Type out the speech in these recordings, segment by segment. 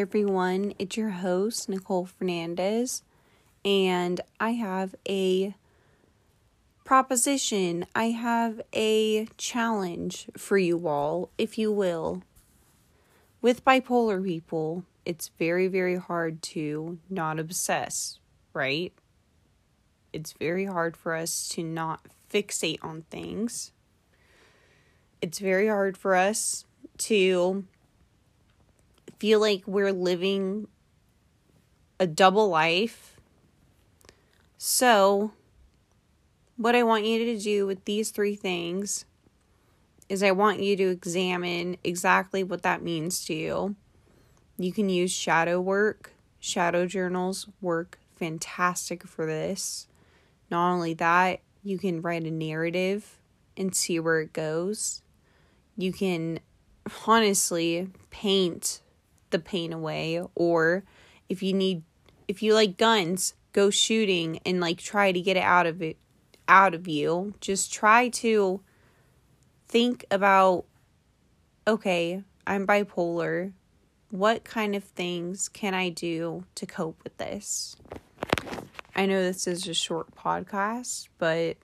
everyone. It's your host, Nicole Fernandez, and I have a proposition. I have a challenge for you all, if you will. With bipolar people, it's very, very hard to not obsess, right? It's very hard for us to not fixate on things. It's very hard for us to feel like we're living a double life. So, what I want you to do with these three things is I want you to examine exactly what that means to you. You can use shadow work. Shadow journals work fantastic for this. Not only that, you can write a narrative and see where it goes. You can honestly paint the pain away or if you need if you like guns, go shooting and like try to get it out of it out of you. Just try to think about okay, I'm bipolar. What kind of things can I do to cope with this? I know this is a short podcast, but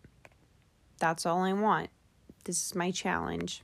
that's all I want. This is my challenge.